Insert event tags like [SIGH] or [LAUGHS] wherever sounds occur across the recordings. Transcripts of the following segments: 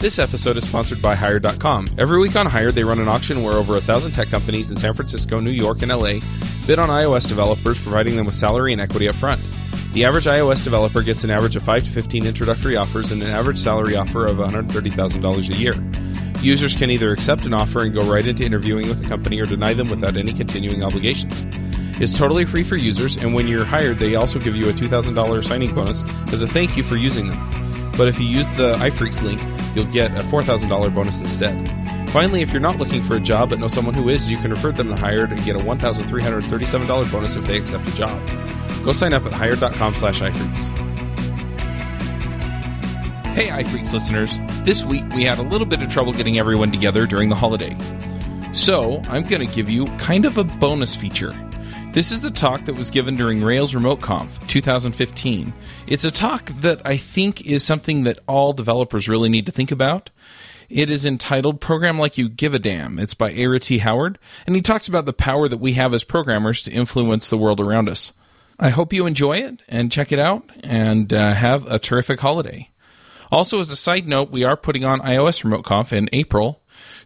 This episode is sponsored by Hired.com. Every week on Hired, they run an auction where over a thousand tech companies in San Francisco, New York, and LA bid on iOS developers, providing them with salary and equity up front. The average iOS developer gets an average of 5 to 15 introductory offers and an average salary offer of $130,000 a year. Users can either accept an offer and go right into interviewing with the company or deny them without any continuing obligations. It's totally free for users, and when you're hired, they also give you a $2,000 signing bonus as a thank you for using them. But if you use the iPhreaks link, you'll get a $4,000 bonus instead. Finally, if you're not looking for a job but know someone who is, you can refer them to Hired and get a $1,337 bonus if they accept a job. Go sign up at hired.com slash iPhreaks. Hey, iPhreaks listeners. This week we had a little bit of trouble getting everyone together during the holiday. So I'm going to give you kind of a bonus feature. This is the talk that was given during Rails Remote Conf 2015. It's a talk that I think is something that all developers really need to think about. It is entitled Program Like You Give a Damn. It's by Ara T. Howard, and he talks about the power that we have as programmers to influence the world around us. I hope you enjoy it and check it out and uh, have a terrific holiday. Also, as a side note, we are putting on iOS Remote Conf in April,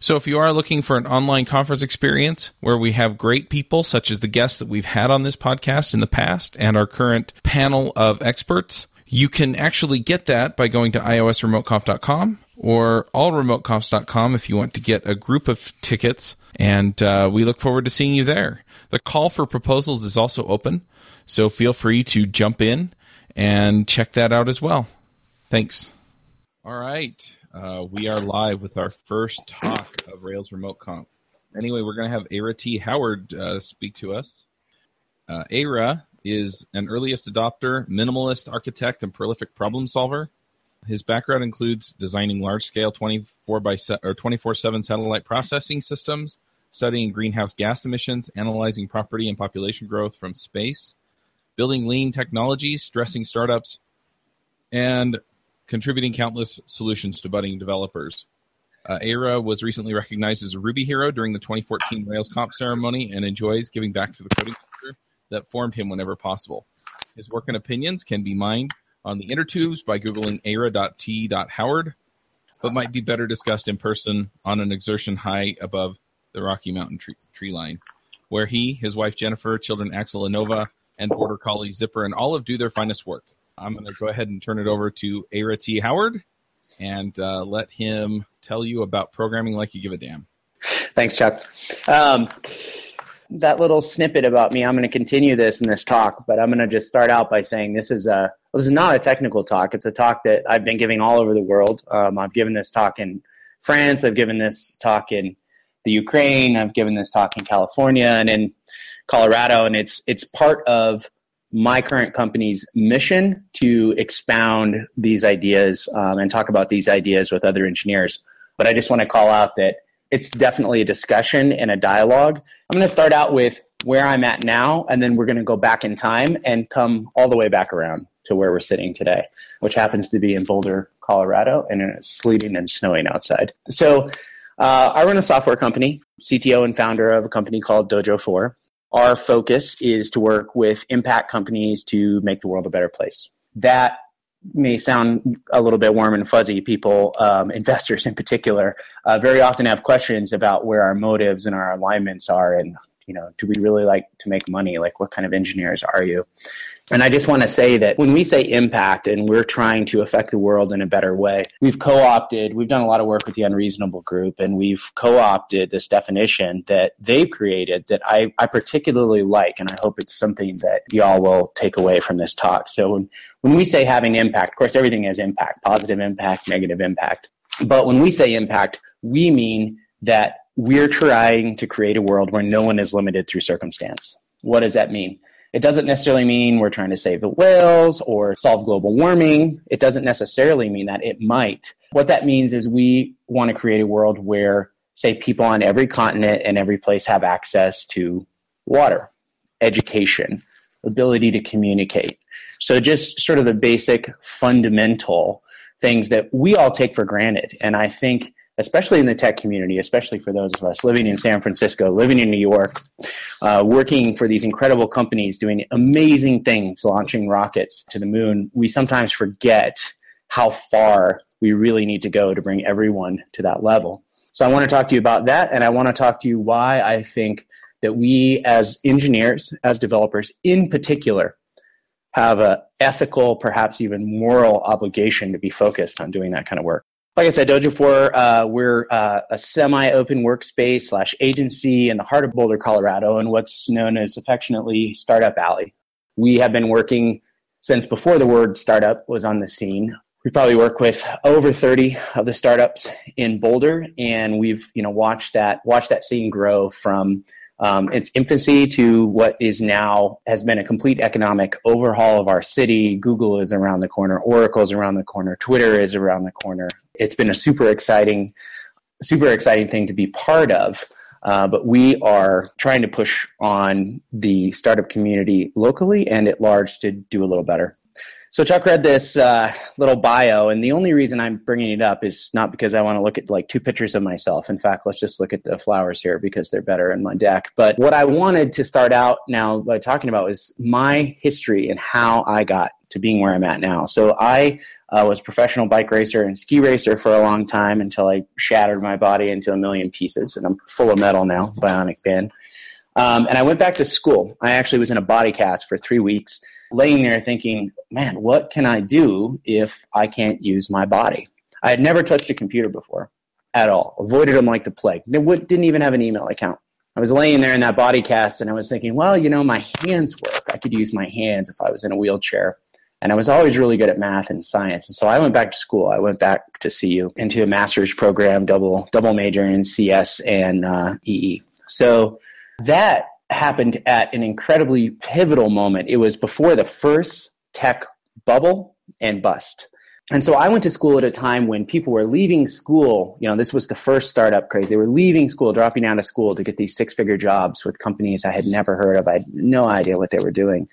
so if you are looking for an online conference experience where we have great people, such as the guests that we've had on this podcast in the past and our current panel of experts, you can actually get that by going to iosremoteconf.com or allremoteconfs.com if you want to get a group of tickets. And uh, we look forward to seeing you there. The call for proposals is also open, so feel free to jump in and check that out as well. Thanks. All right. Uh, we are live with our first talk of Rails Remote Conf. Anyway, we're going to have Ara T. Howard uh, speak to us. Uh, Ara is an earliest adopter, minimalist architect, and prolific problem solver. His background includes designing large-scale 24 by or 24/7 satellite processing systems, studying greenhouse gas emissions, analyzing property and population growth from space, building lean technologies, stressing startups, and contributing countless solutions to budding developers. Uh, Ara was recently recognized as a Ruby hero during the 2014 Rails Conf ceremony and enjoys giving back to the coding culture that formed him whenever possible. His work and opinions can be mined on the intertubes by googling ara.t.howard, but might be better discussed in person on an exertion high above the Rocky Mountain tree, tree line, where he, his wife Jennifer, children Axel and Nova, and border collie Zipper and Olive do their finest work. I'm going to go ahead and turn it over to Ara T. Howard and uh, let him tell you about programming like you give a damn. Thanks, Chuck. Um, that little snippet about me, I'm going to continue this in this talk, but I'm going to just start out by saying this is a this is not a technical talk. It's a talk that I've been giving all over the world. Um, I've given this talk in France. I've given this talk in the Ukraine. I've given this talk in California and in Colorado, and it's it's part of my current company's mission to expound these ideas um, and talk about these ideas with other engineers. But I just want to call out that it's definitely a discussion and a dialogue. I'm going to start out with where I'm at now, and then we're going to go back in time and come all the way back around to where we're sitting today, which happens to be in Boulder, Colorado, and it's sleeting and snowing outside. So uh, I run a software company, CTO and founder of a company called Dojo 4 our focus is to work with impact companies to make the world a better place. That may sound a little bit warm and fuzzy. People, um, [LAUGHS] investors in particular, uh, very often have questions about where our motives and our alignments are, and you know, do we really like to make money? Like, what kind of engineers are you? And I just want to say that when we say impact and we're trying to affect the world in a better way, we've co opted, we've done a lot of work with the Unreasonable Group, and we've co opted this definition that they've created that I, I particularly like. And I hope it's something that y'all will take away from this talk. So when, when we say having impact, of course, everything has impact positive impact, negative impact. But when we say impact, we mean that we're trying to create a world where no one is limited through circumstance. What does that mean? It doesn't necessarily mean we're trying to save the whales or solve global warming. It doesn't necessarily mean that. It might. What that means is we want to create a world where, say, people on every continent and every place have access to water, education, ability to communicate. So, just sort of the basic fundamental things that we all take for granted. And I think especially in the tech community, especially for those of us living in San Francisco, living in New York, uh, working for these incredible companies doing amazing things, launching rockets to the moon, we sometimes forget how far we really need to go to bring everyone to that level. So I want to talk to you about that, and I want to talk to you why I think that we as engineers, as developers in particular, have a ethical, perhaps even moral obligation to be focused on doing that kind of work. Like I said, Dojo 4, uh, we're uh, a semi-open workspace slash agency in the heart of Boulder, Colorado, and what's known as affectionately Startup Alley. We have been working since before the word startup was on the scene we probably work with over 30 of the startups in Boulder, and we've you know watched that watched that scene grow from um, its infancy to what is now has been a complete economic overhaul of our city. Google is around the corner, Oracle is around the corner, Twitter is around the corner. It's been a super exciting, super exciting thing to be part of. Uh, but we are trying to push on the startup community locally and at large to do a little better. So Chuck read this uh, little bio, and the only reason I'm bringing it up is not because I want to look at like two pictures of myself. In fact, let's just look at the flowers here because they're better in my deck. But what I wanted to start out now by talking about is my history and how I got to being where I'm at now. So I uh, was professional bike racer and ski racer for a long time until I shattered my body into a million pieces, and I'm full of metal now, bionic band. Um, and I went back to school. I actually was in a body cast for three weeks laying there thinking, man, what can I do if I can't use my body? I had never touched a computer before at all, avoided them like the plague. Didn't even have an email account. I was laying there in that body cast and I was thinking, well, you know, my hands work. I could use my hands if I was in a wheelchair. And I was always really good at math and science. And so I went back to school. I went back to CU into a master's program, double double major in CS and uh, EE. So that happened at an incredibly pivotal moment. It was before the first tech bubble and bust. And so I went to school at a time when people were leaving school. You know, this was the first startup craze. They were leaving school, dropping out of school to get these six figure jobs with companies I had never heard of. I had no idea what they were doing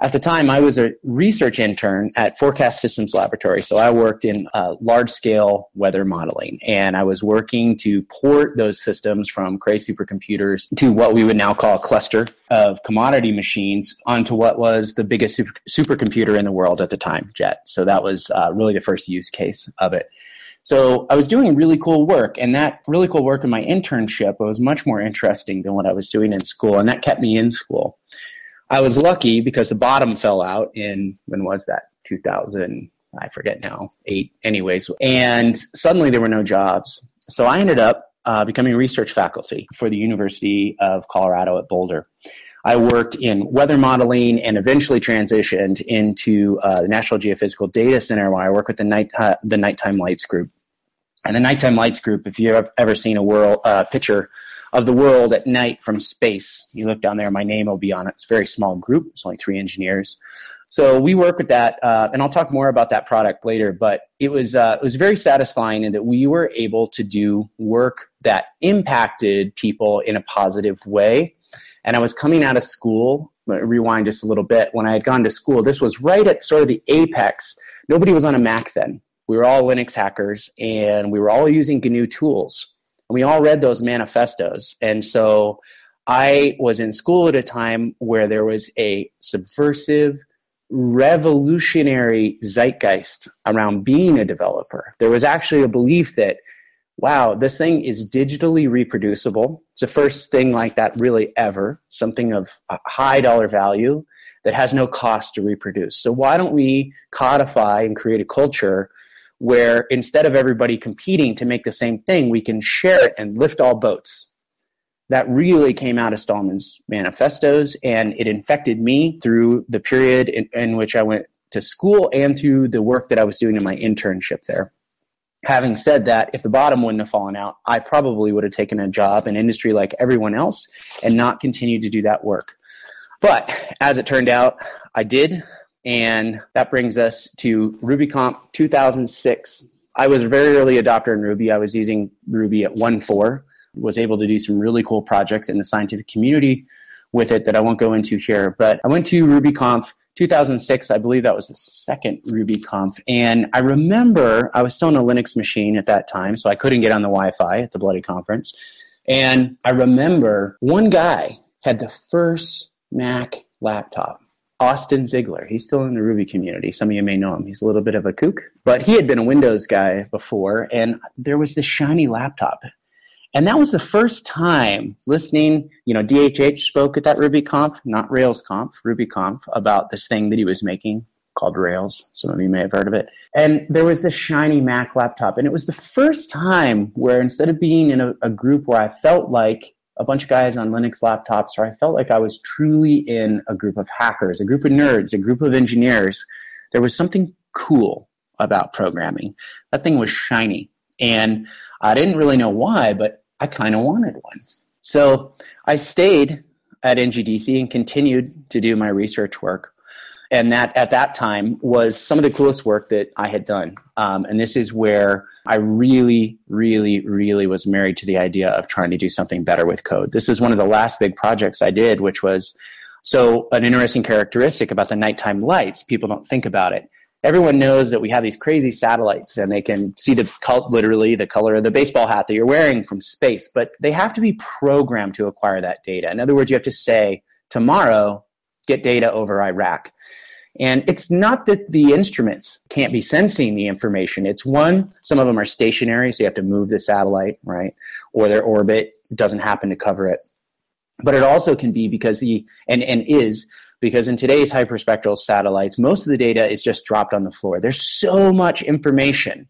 at the time, I was a research intern at Forecast Systems Laboratory. So I worked in uh, large scale weather modeling, and I was working to port those systems from Cray supercomputers to what we would now call a cluster of commodity machines onto what was the biggest super, supercomputer in the world at the time, JET. So that was uh, really the first use case of it. So I was doing really cool work, and that really cool work in my internship was much more interesting than what I was doing in school, and that kept me in school. I was lucky because the bottom fell out in when was that? 2000, I forget now, eight, anyways. And suddenly there were no jobs. So I ended up uh, becoming research faculty for the University of Colorado at Boulder. I worked in weather modeling and eventually transitioned into uh, the National Geophysical Data Center where I work with the night uh, the nighttime lights group. And the nighttime lights group, if you've ever seen a world uh, picture of the world at night from space. You look down there, my name will be on it. It's a very small group, it's only three engineers. So we work with that, uh, and I'll talk more about that product later. But it was uh, it was very satisfying in that we were able to do work that impacted people in a positive way. And I was coming out of school. Rewind just a little bit. When I had gone to school, this was right at sort of the apex. Nobody was on a Mac then. We were all Linux hackers, and we were all using GNU tools. We all read those manifestos. And so I was in school at a time where there was a subversive, revolutionary zeitgeist around being a developer. There was actually a belief that, wow, this thing is digitally reproducible. It's the first thing like that really ever, something of high dollar value that has no cost to reproduce. So why don't we codify and create a culture where instead of everybody competing to make the same thing, we can share it and lift all boats. That really came out of Stallman's manifestos, and it infected me through the period in, in which I went to school and through the work that I was doing in my internship there. Having said that, if the bottom wouldn't have fallen out, I probably would have taken a job in industry like everyone else and not continued to do that work. But as it turned out, I did. And that brings us to RubyConf 2006. I was a very early adopter in Ruby. I was using Ruby at 1.4, was able to do some really cool projects in the scientific community with it that I won't go into here. But I went to RubyConf 2006, I believe that was the second RubyConf. And I remember I was still on a Linux machine at that time, so I couldn't get on the Wi Fi at the bloody conference. And I remember one guy had the first Mac laptop Austin Ziegler. He's still in the Ruby community. Some of you may know him. He's a little bit of a kook, but he had been a Windows guy before, and there was this shiny laptop. And that was the first time listening, you know, DHH spoke at that RubyConf, not RailsConf, RubyConf, about this thing that he was making called Rails. Some of you may have heard of it. And there was this shiny Mac laptop. And it was the first time where instead of being in a, a group where I felt like a bunch of guys on Linux laptops, or I felt like I was truly in a group of hackers, a group of nerds, a group of engineers, there was something cool about programming. That thing was shiny. And I didn't really know why, but I kind of wanted one. So I stayed at NGDC and continued to do my research work and that at that time was some of the coolest work that I had done. Um, and this is where I really, really, really was married to the idea of trying to do something better with code. This is one of the last big projects I did, which was so an interesting characteristic about the nighttime lights. People don't think about it. Everyone knows that we have these crazy satellites and they can see the literally the color of the baseball hat that you're wearing from space, but they have to be programmed to acquire that data. In other words, you have to say, tomorrow, get data over Iraq and it's not that the instruments can't be sensing the information. It's one, some of them are stationary, so you have to move the satellite, right? Or their orbit doesn't happen to cover it. But it also can be because the, and, and is, because in today's hyperspectral satellites, most of the data is just dropped on the floor. There's so much information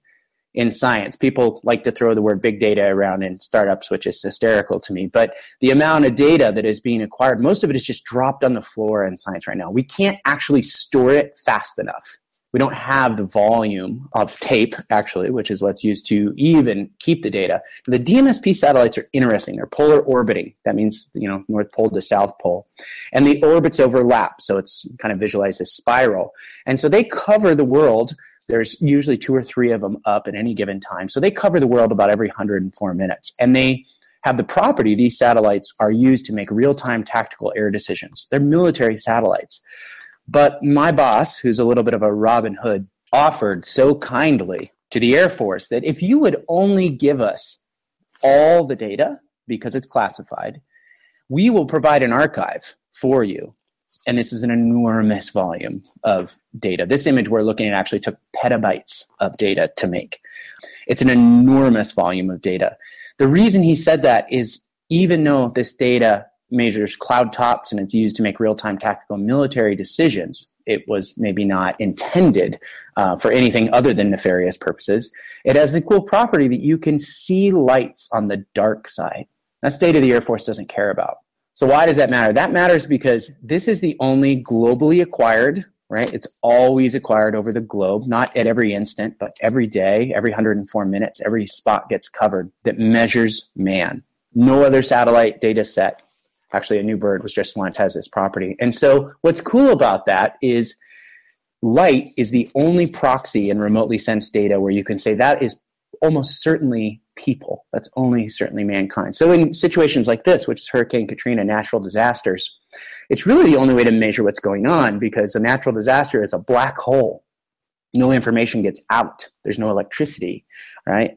in science. People like to throw the word big data around in startups, which is hysterical to me. But the amount of data that is being acquired, most of it is just dropped on the floor in science right now. We can't actually store it fast enough. We don't have the volume of tape, actually, which is what's used to even keep the data. The DMSP satellites are interesting. They're polar orbiting. That means, you know, North Pole to South Pole. And the orbits overlap, so it's kind of visualized as spiral. And so they cover the world there's usually two or three of them up at any given time. So they cover the world about every 104 minutes. And they have the property, these satellites are used to make real time tactical air decisions. They're military satellites. But my boss, who's a little bit of a Robin Hood, offered so kindly to the Air Force that if you would only give us all the data, because it's classified, we will provide an archive for you and this is an enormous volume of data. This image we're looking at actually took petabytes of data to make. It's an enormous volume of data. The reason he said that is even though this data measures cloud tops and it's used to make real time tactical military decisions, it was maybe not intended uh, for anything other than nefarious purposes. It has the cool property that you can see lights on the dark side. That's data the Air Force doesn't care about. So why does that matter? That matters because this is the only globally acquired, right? It's always acquired over the globe, not at every instant, but every day, every 104 minutes, every spot gets covered that measures man. No other satellite data set, actually a new bird was just launched, has this property. And so what's cool about that is light is the only proxy in remotely sensed data where you can say that is almost certainly people. That's only certainly mankind. So in situations like this, which is Hurricane Katrina, natural disasters, it's really the only way to measure what's going on because a natural disaster is a black hole. No information gets out. There's no electricity, right?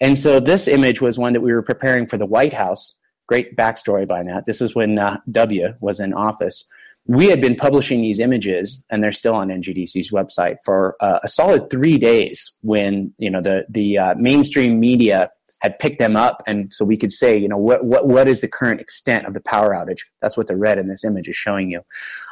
And so this image was one that we were preparing for the White House. Great backstory by that. This is when uh, W was in office we had been publishing these images and they're still on ngdc's website for uh, a solid three days when you know the the uh, mainstream media had picked them up and so we could say you know what, what what is the current extent of the power outage? That's what the red in this image is showing you.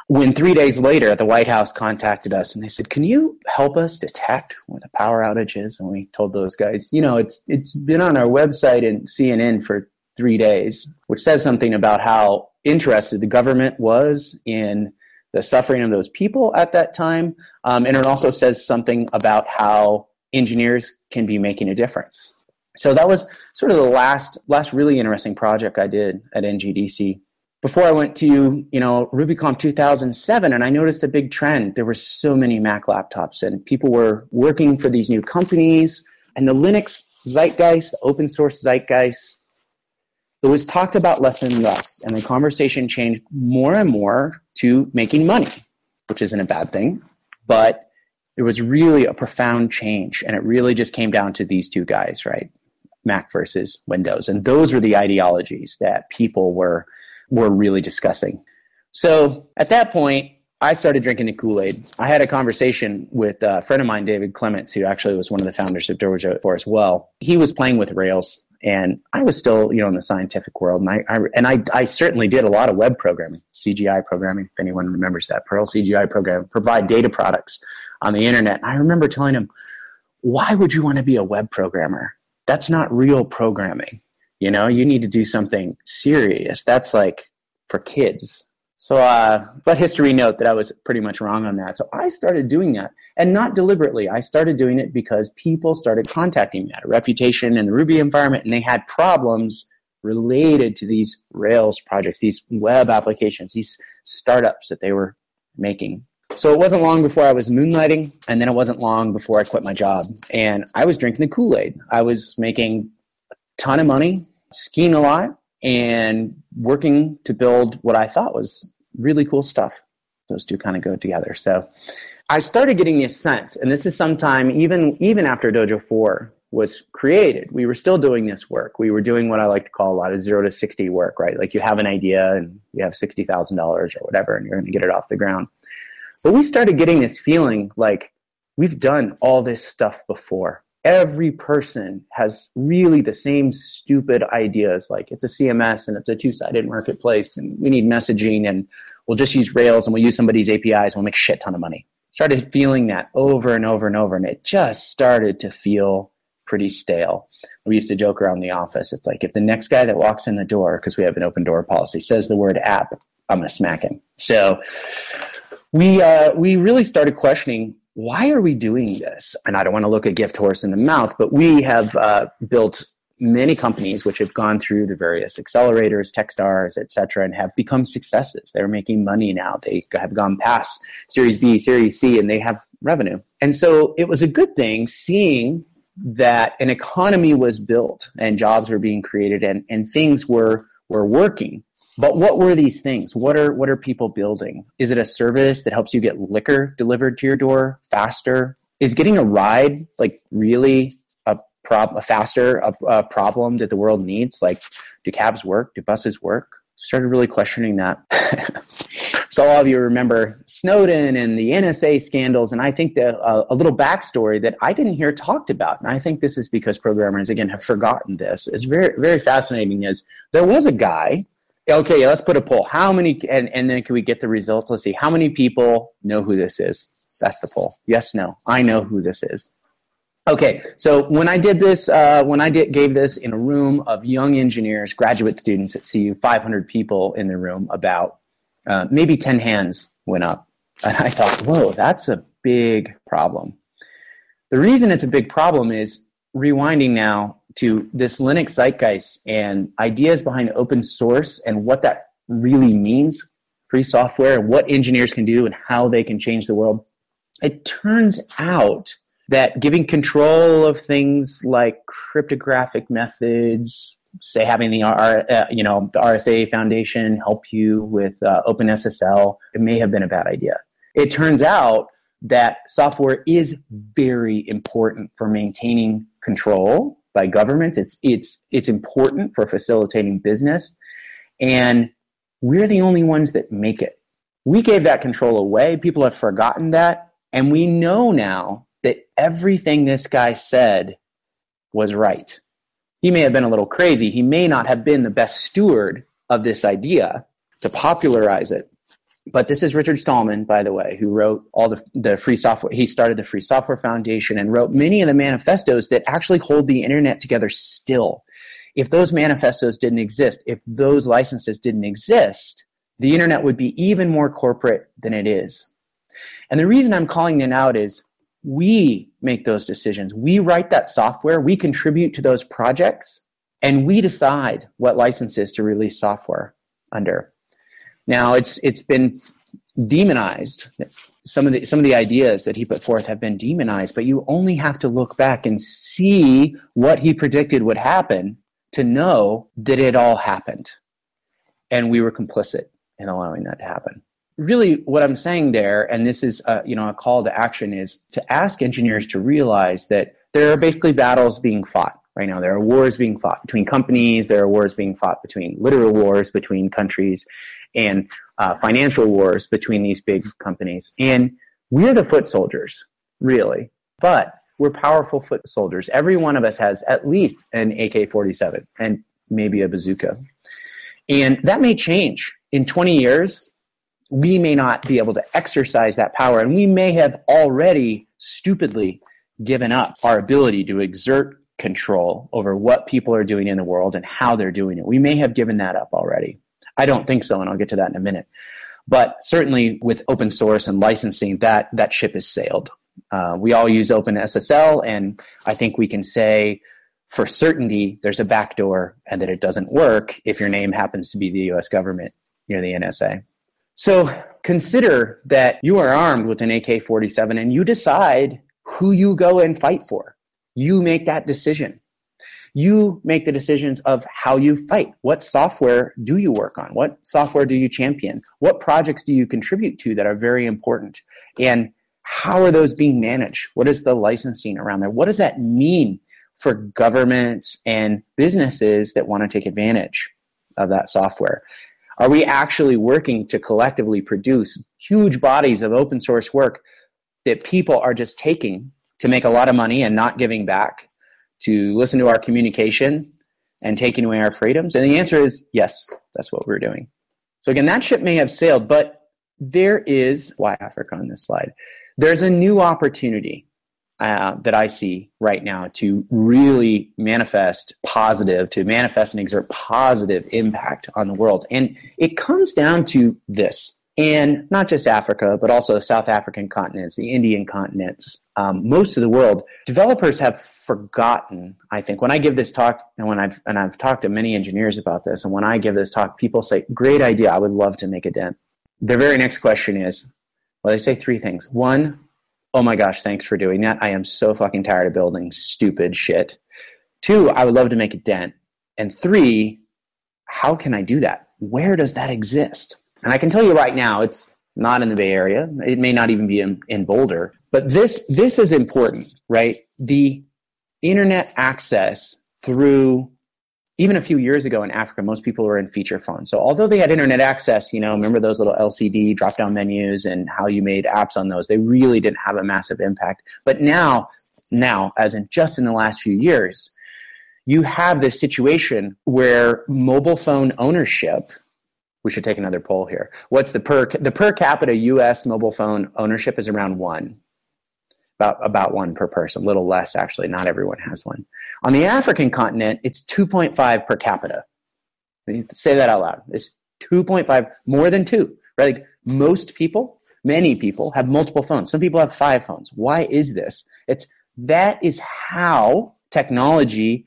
When three days later the white house contacted us and they said can you help us detect where the power outage is? And we told those guys you know it's it's been on our website and cnn for three days which says something about how interested the government was in the suffering of those people at that time. Um, and it also says something about how engineers can be making a difference. So that was sort of the last last really interesting project I did at NGDC. Before I went to you know RubyConf 2007, and I noticed a big trend. There were so many Mac laptops, and people were working for these new companies. And the Linux zeitgeist, the open source zeitgeist, it was talked about less and less, and the conversation changed more and more to making money, which isn't a bad thing, but it was really a profound change, and it really just came down to these two guys, right? Mac versus Windows, and those were the ideologies that people were were really discussing. So at that point, I started drinking the Kool Aid. I had a conversation with a friend of mine, David Clements, who actually was one of the founders of Dojo 4 as well. He was playing with Rails, and I was still, you know, in the scientific world, and I, I and I, I certainly did a lot of web programming, CGI programming. If anyone remembers that, Perl CGI program, provide data products on the internet. And I remember telling him, "Why would you want to be a web programmer? That's not real programming. You know, you need to do something serious. That's like for kids." So, uh, but history note that I was pretty much wrong on that. So I started doing that and not deliberately. I started doing it because people started contacting me, had a reputation in the Ruby environment, and they had problems related to these Rails projects, these web applications, these startups that they were making. So it wasn't long before I was moonlighting, and then it wasn't long before I quit my job. And I was drinking the Kool Aid. I was making a ton of money, skiing a lot, and working to build what I thought was really cool stuff. Those two kind of go together. So I started getting this sense, and this is sometime even even after Dojo 4 was created, we were still doing this work. We were doing what I like to call a lot of zero to 60 work, right? Like you have an idea and you have $60,000 or whatever, and you're going to get it off the ground. But we started getting this feeling like we've done all this stuff before every person has really the same stupid ideas. Like it's a cms and it's a two-sided marketplace and we need messaging and we'll just use rails and we'll use somebody's apis and we'll make shit ton of money. Started feeling that over and over and over and it just started to feel pretty stale. We used to joke around the office. It's like if the next guy that walks in the door because we have an open door policy says the word app i'm going to smack him. So we uh, we really started questioning why are we doing this? And I don't want to look a gift horse in the mouth, but we have uh, built many companies which have gone through the various accelerators, Techstars, et cetera, and have become successes. They're making money now. They have gone past Series B, Series C, and they have revenue. And so it was a good thing seeing that an economy was built and jobs were being created and, and things were, were working but what were these things? What are what are people building? Is it a service that helps you get liquor delivered to your door faster? Is getting a ride like really a prob a faster a, a problem that the world needs? Like, do cabs work? Do buses work? Started really questioning that. [LAUGHS] so all of you remember Snowden and the NSA scandals, and I think that uh, a little backstory that I didn't hear talked about, and I think this is because programmers again have forgotten this. Is very very fascinating. Is there was a guy Okay, let's put a poll. How many, and, and then can we get the results? Let's see. How many people know who this is? That's the poll. Yes, no. I know who this is. Okay, so when I did this, uh, when I did, gave this in a room of young engineers, graduate students at CU, 500 people in the room, about uh, maybe 10 hands went up. And I thought, whoa, that's a big problem. The reason it's a big problem is rewinding now to this Linux zeitgeist and ideas behind open source and what that really means, free software, and what engineers can do and how they can change the world. It turns out that giving control of things like cryptographic methods, say having the R, uh, you know the RSA Foundation help you with uh, OpenSSL, it may have been a bad idea. It turns out that software is very important for maintaining control by government. It's it's it's important for facilitating business, and we're the only ones that make it. We gave that control away. People have forgotten that, and we know now that everything this guy said was right. He may have been a little crazy. He may not have been the best steward of this idea to popularize it. But this is Richard Stallman, by the way, who wrote all the, the free software. He started the Free Software Foundation and wrote many of the manifestos that actually hold the internet together still. If those manifestos didn't exist, if those licenses didn't exist, the internet would be even more corporate than it is. And the reason I'm calling it out is we make those decisions. We write that software, we contribute to those projects, and we decide what licenses to release software under. Now it's it's been demonized. Some of the some of the ideas that he put forth have been demonized, but you only have to look back and see what he predicted would happen to know that it all happened. And we were complicit in allowing that to happen. Really, what I'm saying there, and this is a, you know a call to action, is to ask engineers to realize that there are basically battles being fought right now. There are wars being fought between companies. There are wars being fought between literal wars between countries and uh, financial wars between these big companies. And we're the foot soldiers, really. But we're powerful foot soldiers. Every one of us has at least an AK 47 and maybe a bazooka. And that may change. In 20 years, we may not be able to exercise that power. And we may have already stupidly given up our ability to exert control over what people are doing in the world and how they're doing it. We may have given that up already. I don't think so, and I'll get to that in a minute. But certainly with open source and licensing, that, that ship has sailed. Uh, we all use OpenSSL, and I think we can say for certainty there's a backdoor and that it doesn't work if your name happens to be the US government near the NSA. So consider that you are armed with an AK 47 and you decide who you go and fight for. You make that decision. You make the decisions of how you fight. What software do you work on? What software do you champion? What projects do you contribute to that are very important? And how are those being managed? What is the licensing around there? What does that mean for governments and businesses that want to take advantage of that software? Are we actually working to collectively produce huge bodies of open source work that people are just taking to make a lot of money and not giving back, to listen to our communication and taking away our freedoms? And the answer is yes, that's what we're doing. So again, that ship may have sailed, but there is, why Africa on this slide? There's a new opportunity uh, that I see right now to really manifest positive, to manifest and exert positive impact on the world. And it comes down to this and not just Africa, but also the South African continents, the Indian continents, um, most of the world. Developers have forgotten. I think when I give this talk, and when I've and I've talked to many engineers about this, and when I give this talk, people say, "Great idea! I would love to make a dent." The very next question is, well, they say three things. One, oh my gosh, thanks for doing that. I am so fucking tired of building stupid shit. Two, I would love to make a dent. And three, how can I do that? Where does that exist? And I can tell you right now, it's not in the Bay Area. It may not even be in, in Boulder. But this this is important, right? The internet access through even a few years ago in Africa, most people were in feature phones. So although they had internet access, you know, remember those little LCD drop down menus and how you made apps on those, they really didn't have a massive impact. But now, now, as in just in the last few years, you have this situation where mobile phone ownership we should take another poll here. What's the per the per capita U.S. mobile phone ownership is around one, about about one per person, a little less actually. Not everyone has one. On the African continent, it's 2.5 per capita. Say that out loud. It's 2.5 more than two. Right? Like most people, many people have multiple phones. Some people have five phones. Why is this? It's that is how technology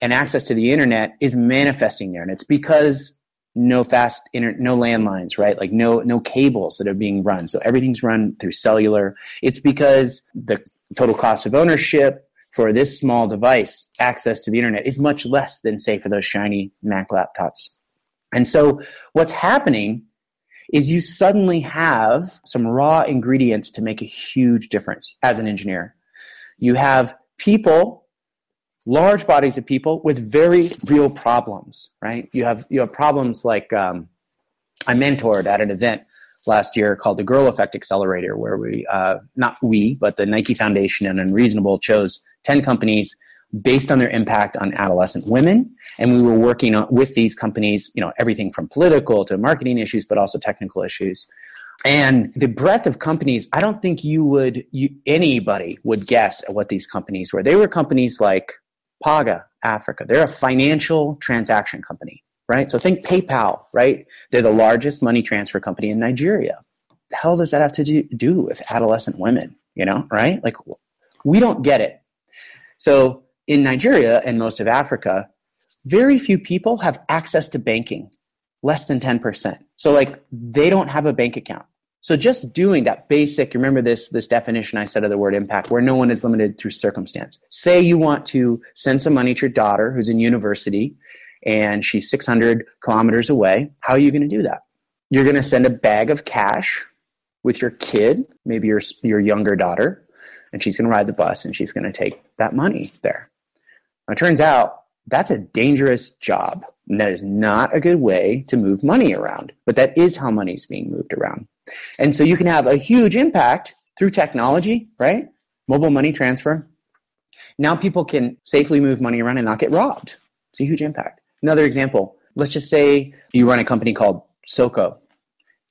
and access to the internet is manifesting there, and it's because no fast internet, no landlines, right? Like no no cables that are being run. So everything's run through cellular. It's because the total cost of ownership for this small device, access to the internet, is much less than say for those shiny Mac laptops. And so what's happening is you suddenly have some raw ingredients to make a huge difference as an engineer. You have people large bodies of people with very real problems, right? You have you have problems like um, I mentored at an event last year called the Girl Effect Accelerator, where we uh, not we but the Nike Foundation and Unreasonable chose ten companies based on their impact on adolescent women, and we were working on, with these companies, you know, everything from political to marketing issues, but also technical issues. And the breadth of companies, I don't think you would, you, anybody would guess at what these companies were. They were companies like Paga, Africa. They're a financial transaction company, right? So think PayPal, right? They're the largest money transfer company in Nigeria. The hell does that have to do, do with adolescent women, you know, right? Like, we don't get it. So in Nigeria and most of Africa, very few people have access to banking, less than 10%. So, like, they don't have a bank account. So just doing that basic, remember this, this definition I said of the word impact, where no one is limited through circumstance. Say you want to send some money to your daughter who's in university and she's 600 kilometers away. How are you going to do that? You're going to send a bag of cash with your kid, maybe your, your younger daughter, and she's going to ride the bus and she's going to take that money there. Now, it turns out that's a dangerous job. And that is not a good way to move money around. But that is how money is being moved around. And so you can have a huge impact through technology, right? Mobile money transfer. Now people can safely move money around and not get robbed. It's a huge impact. Another example, let's just say you run a company called Soko.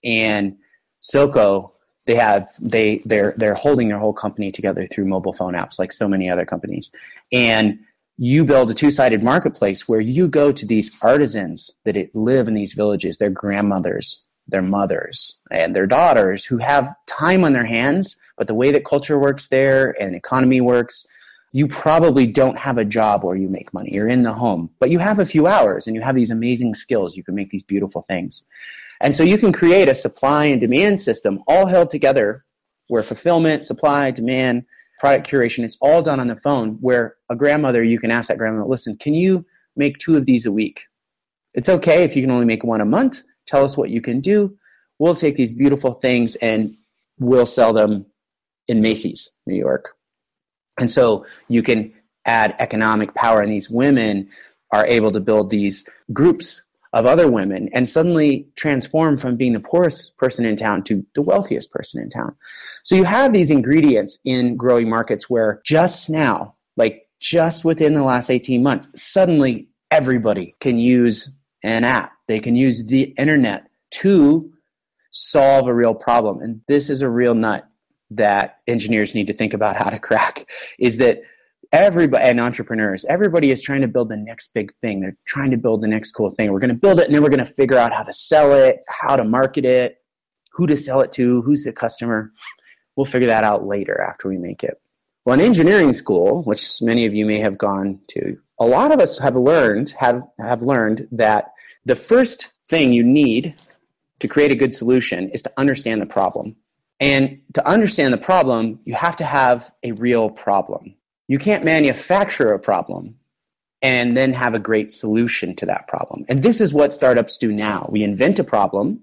And Soko, they have they they're they're holding their whole company together through mobile phone apps like so many other companies. And you build a two-sided marketplace where you go to these artisans that live in these villages, their grandmothers, their mothers, and their daughters who have time on their hands, but the way that culture works there and economy works, you probably don't have a job where you make money. You're in the home, but you have a few hours and you have these amazing skills. You can make these beautiful things. And so you can create a supply and demand system all held together where fulfillment, supply, demand, product curation, it's all done on the phone where a grandmother, you can ask that grandmother, listen, can you make two of these a week? It's okay if you can only make one a month. Tell us what you can do. We'll take these beautiful things and we'll sell them in Macy's, New York. And so you can add economic power, and these women are able to build these groups of other women and suddenly transform from being the poorest person in town to the wealthiest person in town. So you have these ingredients in growing markets where just now, like just within the last 18 months, suddenly everybody can use an app. They can use the internet to solve a real problem. And this is a real nut that engineers need to think about how to crack is that everybody and entrepreneurs everybody is trying to build the next big thing. They're trying to build the next cool thing. We're going to build it and then we're going to figure out how to sell it how to market it who to sell it to who's the customer. We'll figure that out later after we make it. Well in engineering school which many of you may have gone to a lot of us have learned have, have learned that the first thing you need to create a good solution is to understand the problem and to understand the problem you have to have a real problem you can't manufacture a problem and then have a great solution to that problem. And this is what startups do now. We invent a problem,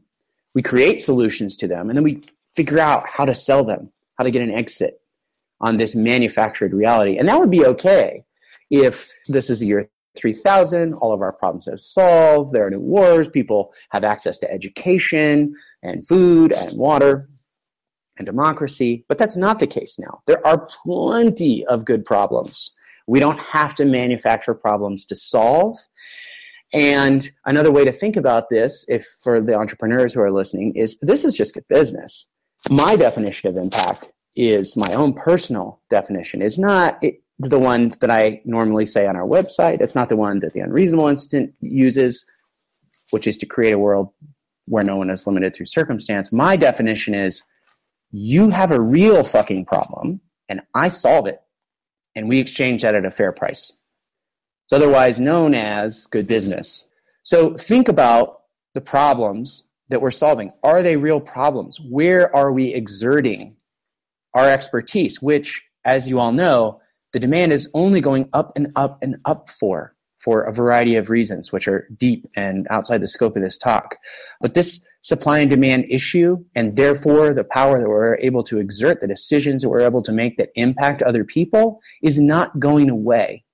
we create solutions to them, and then we figure out how to sell them, how to get an exit on this manufactured reality. And that would be okay if this is the year 3000, all of our problems have solved, there are no wars, people have access to education and food and water and democracy, but that's not the case now. There are plenty of good problems. We don't have to manufacture problems to solve. And another way to think about this, if for the entrepreneurs who are listening, is this is just good business. My definition of impact is my own personal definition. Is not it, the one that I normally say on our website. It's not the one that the Unreasonable Institute uses, which is to create a world where no one is limited through circumstance. My definition is you have a real fucking problem and I solve it and we exchange that at a fair price. It's otherwise known as good business. So think about the problems that we're solving. Are they real problems? Where are we exerting our expertise, which, as you all know, the demand is only going up and up and up for, for a variety of reasons, which are deep and outside the scope of this talk. But this supply and demand issue, and therefore the power that we're able to exert, the decisions that we're able to make that impact other people, is not going away.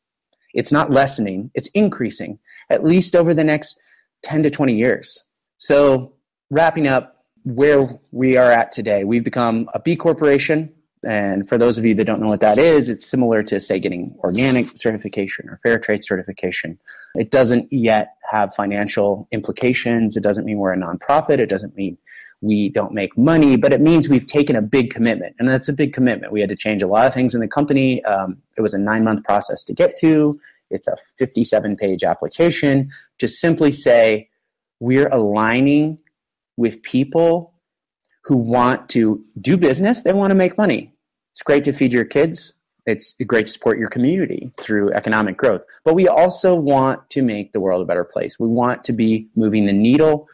It's not lessening, it's increasing, at least over the next 10 to 20 years. So, wrapping up where we are at today, we've become a B corporation. And for those of you that don't know what that is, it's similar to, say, getting organic certification or fair trade certification. It doesn't yet have financial implications. It doesn't mean we're a nonprofit. It doesn't mean we don't make money, but it means we've taken a big commitment. And that's a big commitment. We had to change a lot of things in the company. Um, it was a nine month process to get to. It's a 57 page application to simply say, we're aligning with people who want to do business, they want to make money. It's great to feed your kids. It's great to support your community through economic growth. But we also want to make the world a better place. We want to be moving the needle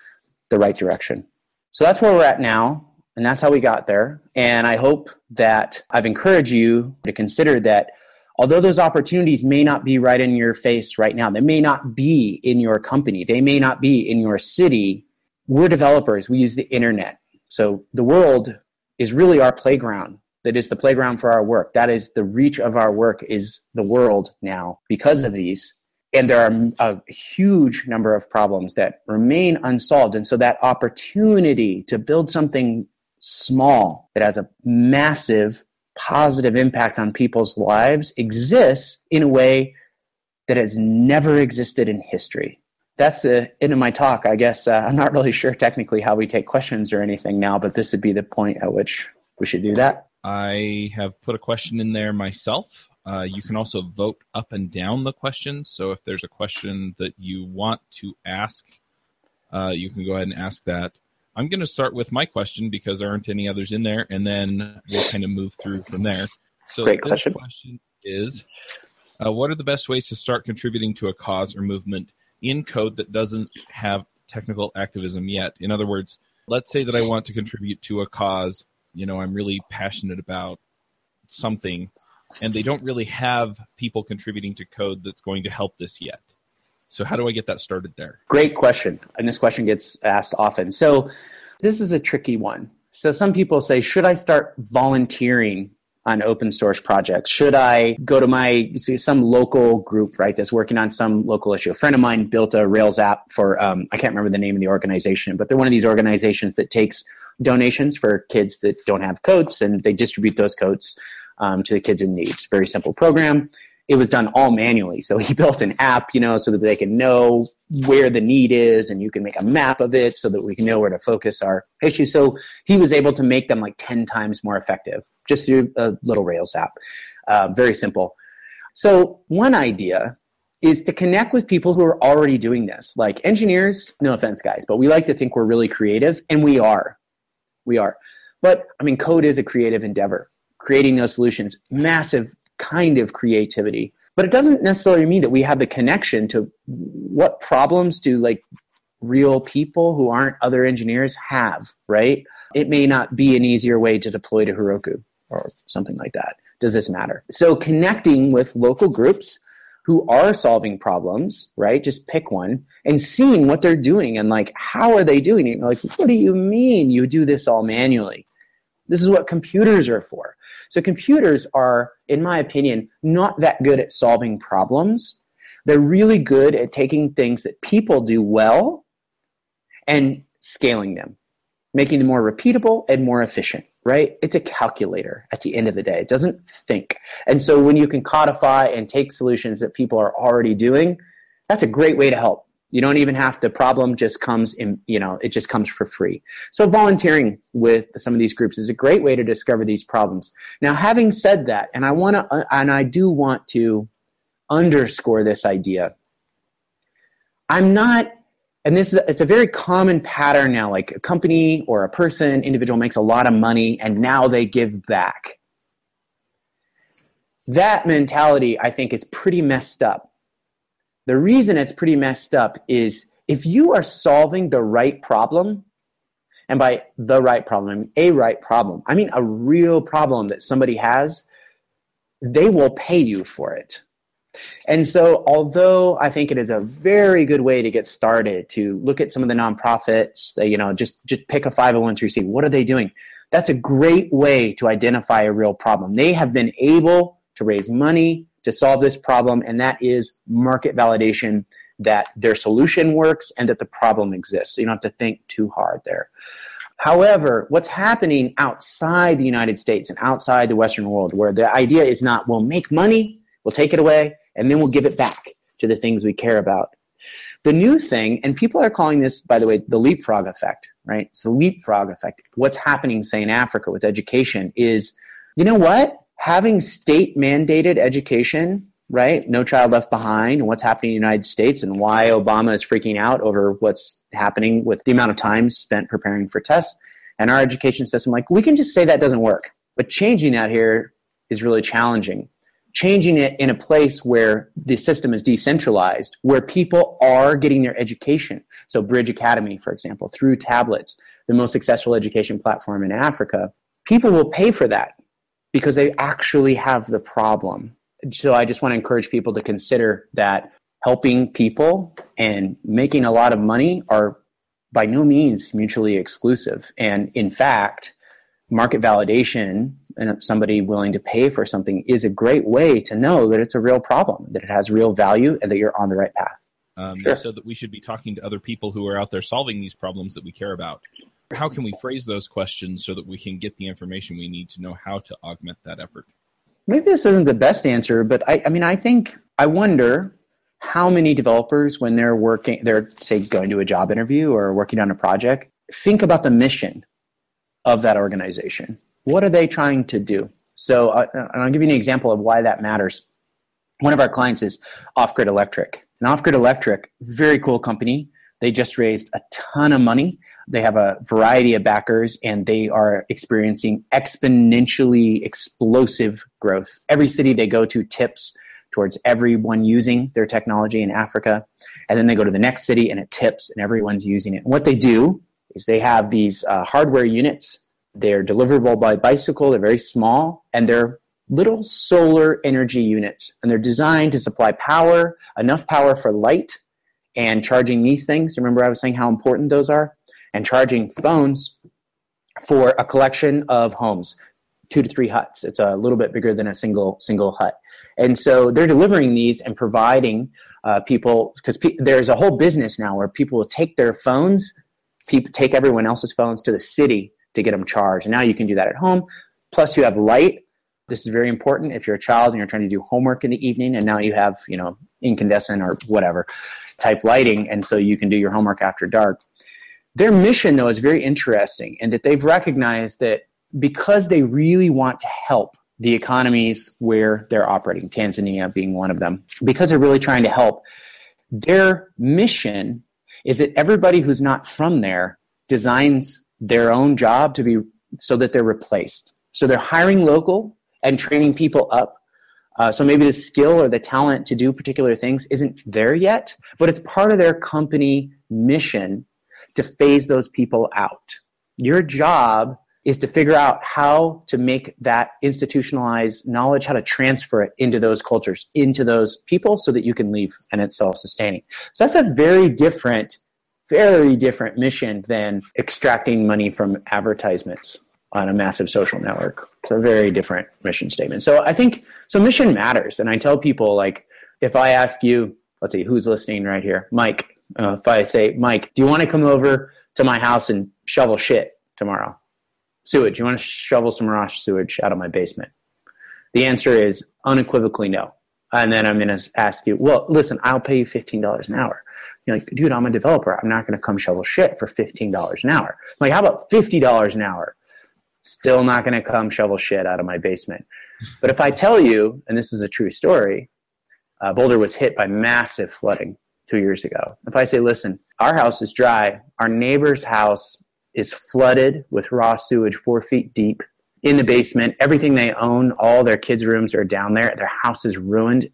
the right direction. So that's where we're at now. And that's how we got there. And I hope that I've encouraged you to consider that although those opportunities may not be right in your face right now, they may not be in your company, they may not be in your city, we're developers. We use the internet. So the world is really our playground that is the playground for our work. That is the reach of our work is the world now because of these. And there are a huge number of problems that remain unsolved. And so that opportunity to build something small that has a massive positive impact on people's lives exists in a way that has never existed in history. That's the end of my talk. I guess uh, I'm not really sure technically how we take questions or anything now, but this would be the point at which we should do that. I have put a question in there myself. Uh, you can also vote up and down the question. So if there's a question that you want to ask, uh, you can go ahead and ask that. I'm going to start with my question because there aren't any others in there, and then we'll kind of move through from there. So Great this question. question is uh, What are the best ways to start contributing to a cause or movement in code that doesn't have technical activism yet? In other words, let's say that I want to contribute to a cause you know i'm really passionate about something and they don't really have people contributing to code that's going to help this yet so how do i get that started there Great question. And this question gets asked often. So this is a tricky one. So some people say, should I start volunteering on open source projects? Should I go to my some local group, right, that's working on some local issue? A friend of mine built a Rails app for um, I can't remember the name of the organization, but they're one of these organizations that takes donations for kids that don't have coats and they distribute those coats um, to the kids in need. It's very simple program it was done all manually. So he [LAUGHS] built an app, you know, so that they can know where the need is and you can make a map of it so that we can know where to focus our issue. So he was able to make them like 10 times more effective just through a little Rails app. Uh, very simple. So one idea is to connect with people who are already doing this. Like engineers, no offense, guys, but we like to think we're really creative, and we are. We are. But I mean, code is a creative endeavor. Creating those solutions, massive kind of creativity. But it doesn't necessarily mean that we have the connection to what problems do like real people who aren't other engineers have, right? It may not be an easier way to deploy to Heroku or something like that. Does this matter? So connecting with local groups who are solving problems, right? Just pick one and seeing what they're doing and like, how are they doing it? Like, what do you mean you do this all manually? This is what computers are for. So computers are, in my opinion, not that good at solving problems. They're really good at taking things that people do well and scaling them, making them more repeatable and more efficient, right? It's a calculator at the end of the day. It doesn't think. And so when you can codify and take solutions that people are already doing, that's a great way to help. You don't even have the problem just comes in, you know, it just comes for free. So volunteering with some of these groups is a great way to discover these problems. Now, having said that, and I want to, uh, and I do want to underscore this idea. I'm not, and this is, it's a very common pattern now, like a company or a person, individual makes a lot of money and now they give back. That mentality, I think, is pretty messed up the reason it's pretty messed up is if you are solving the right problem, and by the right problem, a right problem, I mean a real problem that somebody has, they will pay you for it. And so, although I think it is a very good way to get started to look at some of the nonprofits, uh, you know, just just pick a 501c. What are they doing? That's a great way to identify a real problem. They have been able to raise money to solve this problem, and that is market validation that their solution works and that the problem exists. So you don't have to think too hard there. However, what's happening outside the United States and outside the Western world, where the idea is not we'll make money, we'll take it away, and then we'll give it back to the things we care about. The new thing, and people are calling this, by the way, the leapfrog effect, right? It's the leapfrog effect. What's happening, say, in Africa with education is, you know what? having state mandated education, right? No child left behind, what's happening in the United States, and why Obama is freaking out over what's happening with the amount of time spent preparing for tests and our education system. Like, we can just say that doesn't work. But changing that here is really challenging. Changing it in a place where the system is decentralized, where people are getting their education. So, Bridge Academy, for example, through tablets, the most successful education platform in Africa, people will pay for that because they actually have the problem. So I just want to encourage people to consider that helping people and making a lot of money are by no means mutually exclusive. And in fact, market validation and somebody willing to pay for something is a great way to know that it's a real problem, that it has real value, and that you're on the right path. Um, sure. So that we should be talking to other people who are out there solving these problems that we care about. How can we phrase those questions so that we can get the information we need to know how to augment that effort? Maybe this isn't the best answer, but I, I mean, I think I wonder how many developers, when they're working, they're say going to a job interview or working on a project, think about the mission of that organization. What are they trying to do? So, uh, and I'll give you an example of why that matters. One of our clients is Off Grid Electric. And Off Grid Electric, very cool company. They just raised a ton of money. They have a variety of backers and they are experiencing exponentially explosive growth. Every city they go to tips towards everyone using their technology in Africa. And then they go to the next city and it tips and everyone's using it. And what they do is they have these uh, hardware units. They're deliverable by bicycle. They're very small and they're little solar energy units. And they're designed to supply power, enough power for light and charging these things. Remember, I was saying how important those are? And charging phones for a collection of homes, two to three huts. It's a little bit bigger than a single single hut. And so they're delivering these and providing uh, people because pe- there's a whole business now where people will take their phones, people take everyone else's phones to the city to get them charged. And now you can do that at home. Plus, you have light. This is very important if you're a child and you're trying to do homework in the evening, and now you have you know incandescent or whatever type lighting, and so you can do your homework after dark. Their mission, though, is very interesting in that they've recognized that because they really want to help the economies where they're operating, Tanzania being one of them, because they're really trying to help. Their mission is that everybody who's not from there designs their own job to be so that they're replaced. So they're hiring local and training people up. Uh, so maybe the skill or the talent to do particular things isn't there yet, but it's part of their company mission to phase those people out. Your job is to figure out how to make that institutionalized knowledge, how to transfer it into those cultures, into those people so that you can leave and it's self sustaining. So that's a very different, very different mission than extracting money from advertisements on a massive social network. It's a very different mission statement. So I think, so mission matters. And I tell people, like, if I ask you, let's see, who's listening right here? Mike. Uh, if I say, Mike, do you want to come over to my house and shovel shit tomorrow? Sewage. You want to shovel some raw sewage out of my basement? The answer is unequivocally no. And then I'm going to ask you, well, listen, I'll pay you $15 an hour. You're like, dude, I'm a developer. I'm not going to come shovel shit for $15 an hour. I'm like, how about $50 an hour? Still not going to come shovel shit out of my basement. But if I tell you, and this is a true story, uh, Boulder was hit by massive flooding two years ago. If I say, listen, our house is dry, our neighbor's house is flooded with raw sewage four feet deep in the basement. Everything they own, all their kids' rooms are down there. Their house is ruined.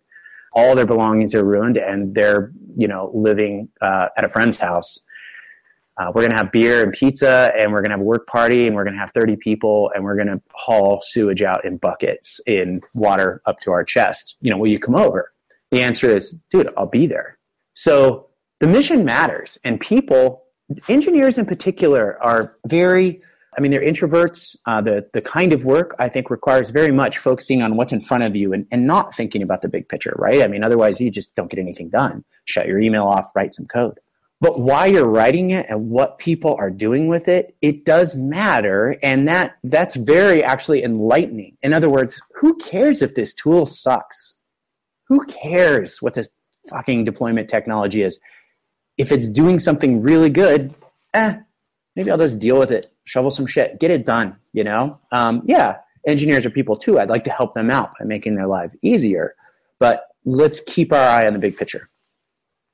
All their belongings are ruined, and they're you know living uh, at a friend's house. Uh, we're gonna have beer and pizza, and we're gonna have a work party, and we're gonna have thirty people, and we're gonna haul sewage out in buckets in water up to our chest. You know, will you come over? The answer is, dude, I'll be there. So the mission matters, and people engineers in particular are very I mean, they're introverts. Uh, the the kind of work I think requires very much focusing on what's in front of you and, and not thinking about the big picture, right? I mean, otherwise you just don't get anything done. Shut your email off, write some code. But while you're writing it and what people are doing with it, it does matter, and that that's very actually enlightening. In other words, who cares if this tool sucks? Who cares what this fucking deployment technology is? If it's doing something really good, eh, maybe I'll just deal with it, shovel some shit, get it done. You know, um, yeah, engineers are people too. I'd like to help them out by making their life easier, but let's keep our eye on the big picture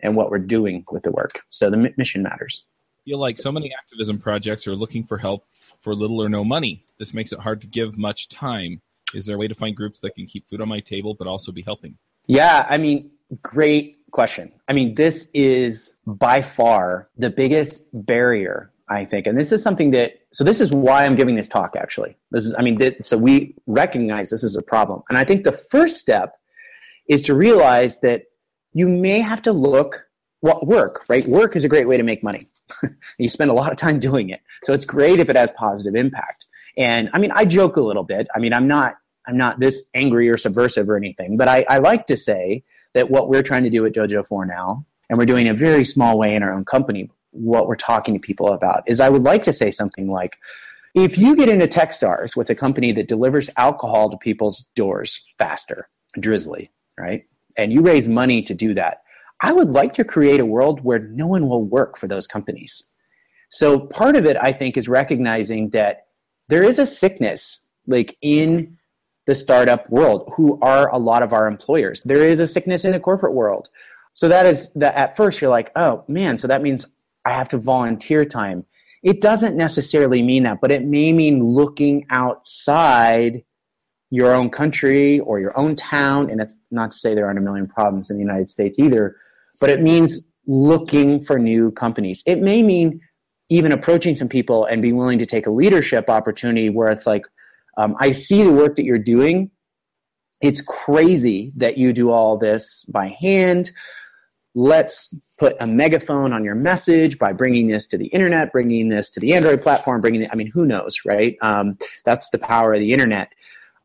and what we're doing with the work. So the mission matters. I feel like so many activism projects are looking for help for little or no money. This makes it hard to give much time. Is there a way to find groups that can keep food on my table but also be helping? Yeah, I mean, great question. I mean, this is by far the biggest barrier, I think. And this is something that, so this is why I'm giving this talk, actually. This is, I mean, th- so we recognize this is a problem. And I think the first step is to realize that you may have to look what work, right? Work is a great way to make money. [LAUGHS] you spend a lot of time doing it. So it's great if it has positive impact. And I mean, I joke a little bit. I mean, I'm not I'm not this angry or subversive or anything, but I, I like to say that what we're trying to do at Dojo 4 now, and we're doing a very small way in our own company, what we're talking to people about is I would like to say something like, if you get into Techstars with a company that delivers alcohol to people's doors faster, Drizly, right? And you raise money to do that, I would like to create a world where no one will work for those companies. So part of it, I think, is recognizing that there is a sickness like in the startup world who are a lot of our employers. There is a sickness in the corporate world. So that is that at first you're like, oh man, so that means I have to volunteer time. It doesn't necessarily mean that, but it may mean looking outside your own country or your own town. And it's not to say there aren't a million problems in the United States either, but it means looking for new companies. It may mean even approaching some people and being willing to take a leadership opportunity where it's like, um, I see the work that you're doing. It's crazy that you do all this by hand. Let's put a megaphone on your message by bringing this to the internet, bringing this to the Android platform, bringing it. I mean, who knows, right? Um, that's the power of the internet.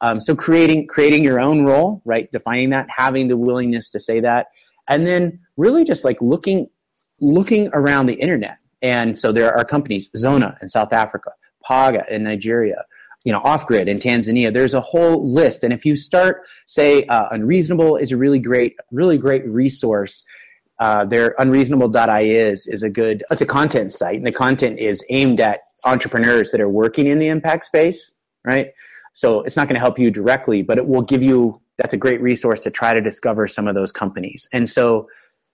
Um, so creating creating your own role, right? Defining that, having the willingness to say that, and then really just like looking looking around the internet. And so there are companies, Zoona in South Africa, Paga in Nigeria, you know, off grid in Tanzania. There's a whole list, and if you start, say, uh, Unreasonable is a really great, really great resource. Uh, their unreasonable.is is a good it's a content site and the content is aimed at entrepreneurs that are working in the impact space right so it's not going to help you directly but it will give you that's a great resource to try to discover some of those companies and so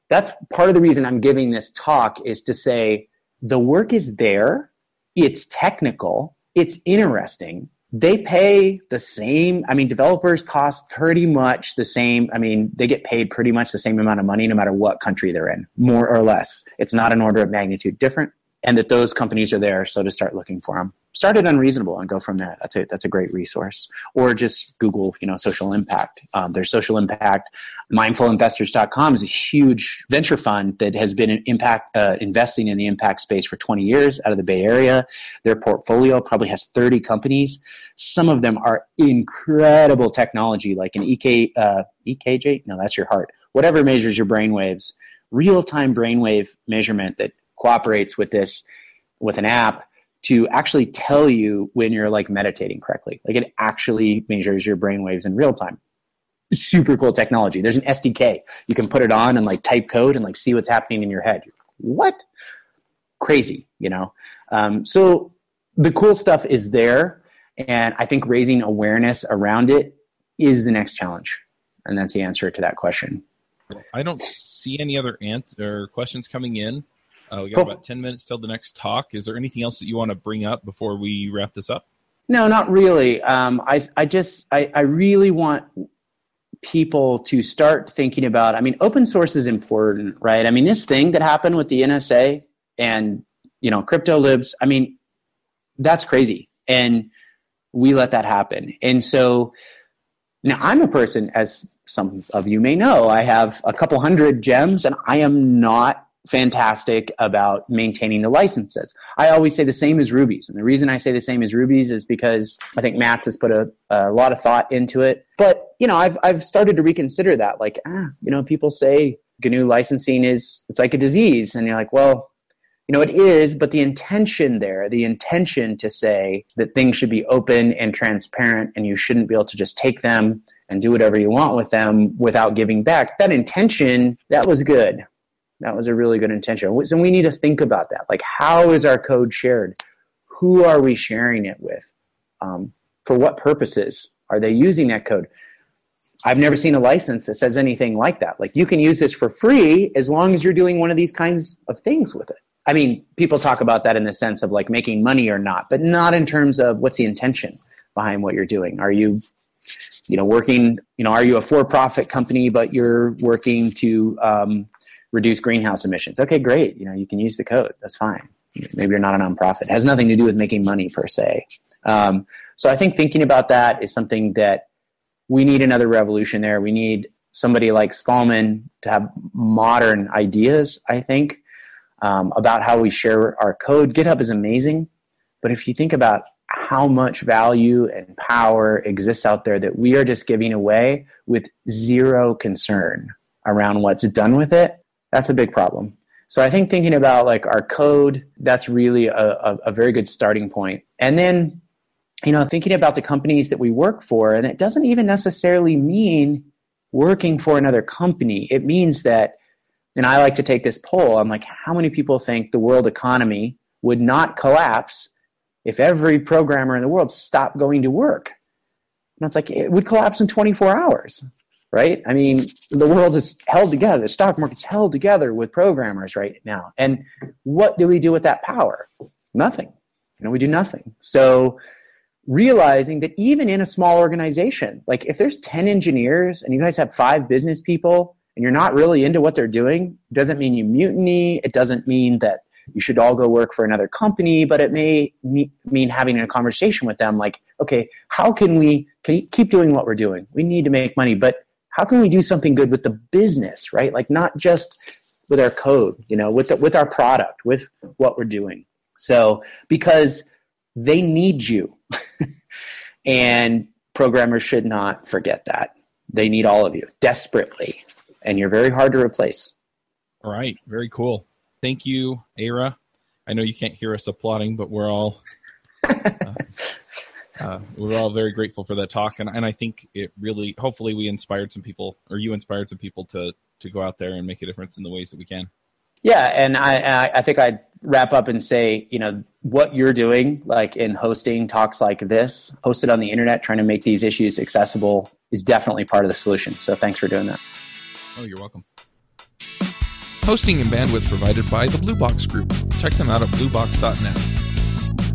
that's part of the reason i'm giving this talk is to say the work is there it's technical it's interesting. They pay the same. I mean, developers cost pretty much the same. I mean, they get paid pretty much the same amount of money no matter what country they're in, more or less. It's not an order of magnitude different. And that those companies are there, so to start looking for them start at unreasonable and go from there. That's a that's a great resource. Or just Google, you know, social impact. Um, there's social impact. Mindfulinvestors.com is a huge venture fund that has been impact uh, investing in the impact space for 20 years out of the Bay Area. Their portfolio probably has 30 companies. Some of them are incredible technology, like an EK uh, EKG. No, that's your heart. Whatever measures your brain waves, real time brainwave measurement that cooperates with this with an app to actually tell you when you're like meditating correctly. Like it actually measures your brain waves in real time. Super cool technology. There's an SDK. You can put it on and like type code and like see what's happening in your head. What? Crazy, you know? Um, so the cool stuff is there. And I think raising awareness around it is the next challenge. And that's the answer to that question. I don't see any other or questions coming in. Uh, we got cool. about 10 minutes till the next talk. Is there anything else that you want to bring up before we wrap this up? No, not really. Um, I, I just, I, I really want people to start thinking about, I mean, open source is important, right? I mean, this thing that happened with the NSA and, you know, crypto libs, I mean, that's crazy. And we let that happen. And so now I'm a person, as some of you may know, I have a couple hundred gems and I am not fantastic about maintaining the licenses. I always say the same as Ruby's. And the reason I say the same as Ruby's is because I think Matz has put a, a lot of thought into it. But, you know, I've, I've started to reconsider that. Like, ah, you know, people say GNU licensing is, it's like a disease. And you're like, well, you know, it is, but the intention there, the intention to say that things should be open and transparent and you shouldn't be able to just take them and do whatever you want with them without giving back, that intention, that was good that was a really good intention. So we need to think about that. Like, how is our code shared? Who are we sharing it with? Um, for what purposes are they using that code? I've never seen a license that says anything like that. Like, you can use this for free as long as you're doing one of these kinds of things with it. I mean, people talk about that in the sense of like making money or not, but not in terms of what's the intention behind what you're doing. Are you, you know, working, you know, are you a for profit company, but you're working to, um, reduce greenhouse emissions. Okay, great. You know, you can use the code. That's fine. Maybe you're not a nonprofit. It has nothing to do with making money per se. Um, so I think thinking about that is something that we need another revolution there. We need somebody like Stallman to have modern ideas, I think, um, about how we share our code. GitHub is amazing. But if you think about how much value and power exists out there that we are just giving away with zero concern around what's done with it, that's a big problem. So I think thinking about like our code, that's really a, a, a very good starting point. And then, you know, thinking about the companies that we work for, and it doesn't even necessarily mean working for another company. It means that, and I like to take this poll, I'm like, how many people think the world economy would not collapse if every programmer in the world stopped going to work? And it's like, it would collapse in 24 hours, right? I mean, the world is held together. The stock market's held together with programmers right now. And what do we do with that power? Nothing. You know, we do nothing. So realizing that even in a small organization, like if there's 10 engineers and you guys have five business people and you're not really into what they're doing, doesn't mean you mutiny. It doesn't mean that you should all go work for another company, but it may mean having a conversation with them like, okay, how can we keep doing what we're doing? We need to make money, but how can we do something good with the business, right? Like not just with our code, you know, with the, with our product, with what we're doing. So because they need you. [LAUGHS] and programmers should not forget that. They need all of you desperately, and you're very hard to replace. All right, very cool. Thank you, Ara. I know you can't hear us applauding, but we're all [LAUGHS] uh, uh, we're all very grateful for that talk, and, and I think it really, hopefully, we inspired some people, or you inspired some people to to go out there and make a difference in the ways that we can. Yeah, and I I think I'd wrap up and say, you know, what you're doing, like in hosting talks like this, hosted on the internet, trying to make these issues accessible, is definitely part of the solution. So thanks for doing that. Oh, you're welcome. Hosting and bandwidth provided by the Blue Box Group. Check them out at bluebox.net.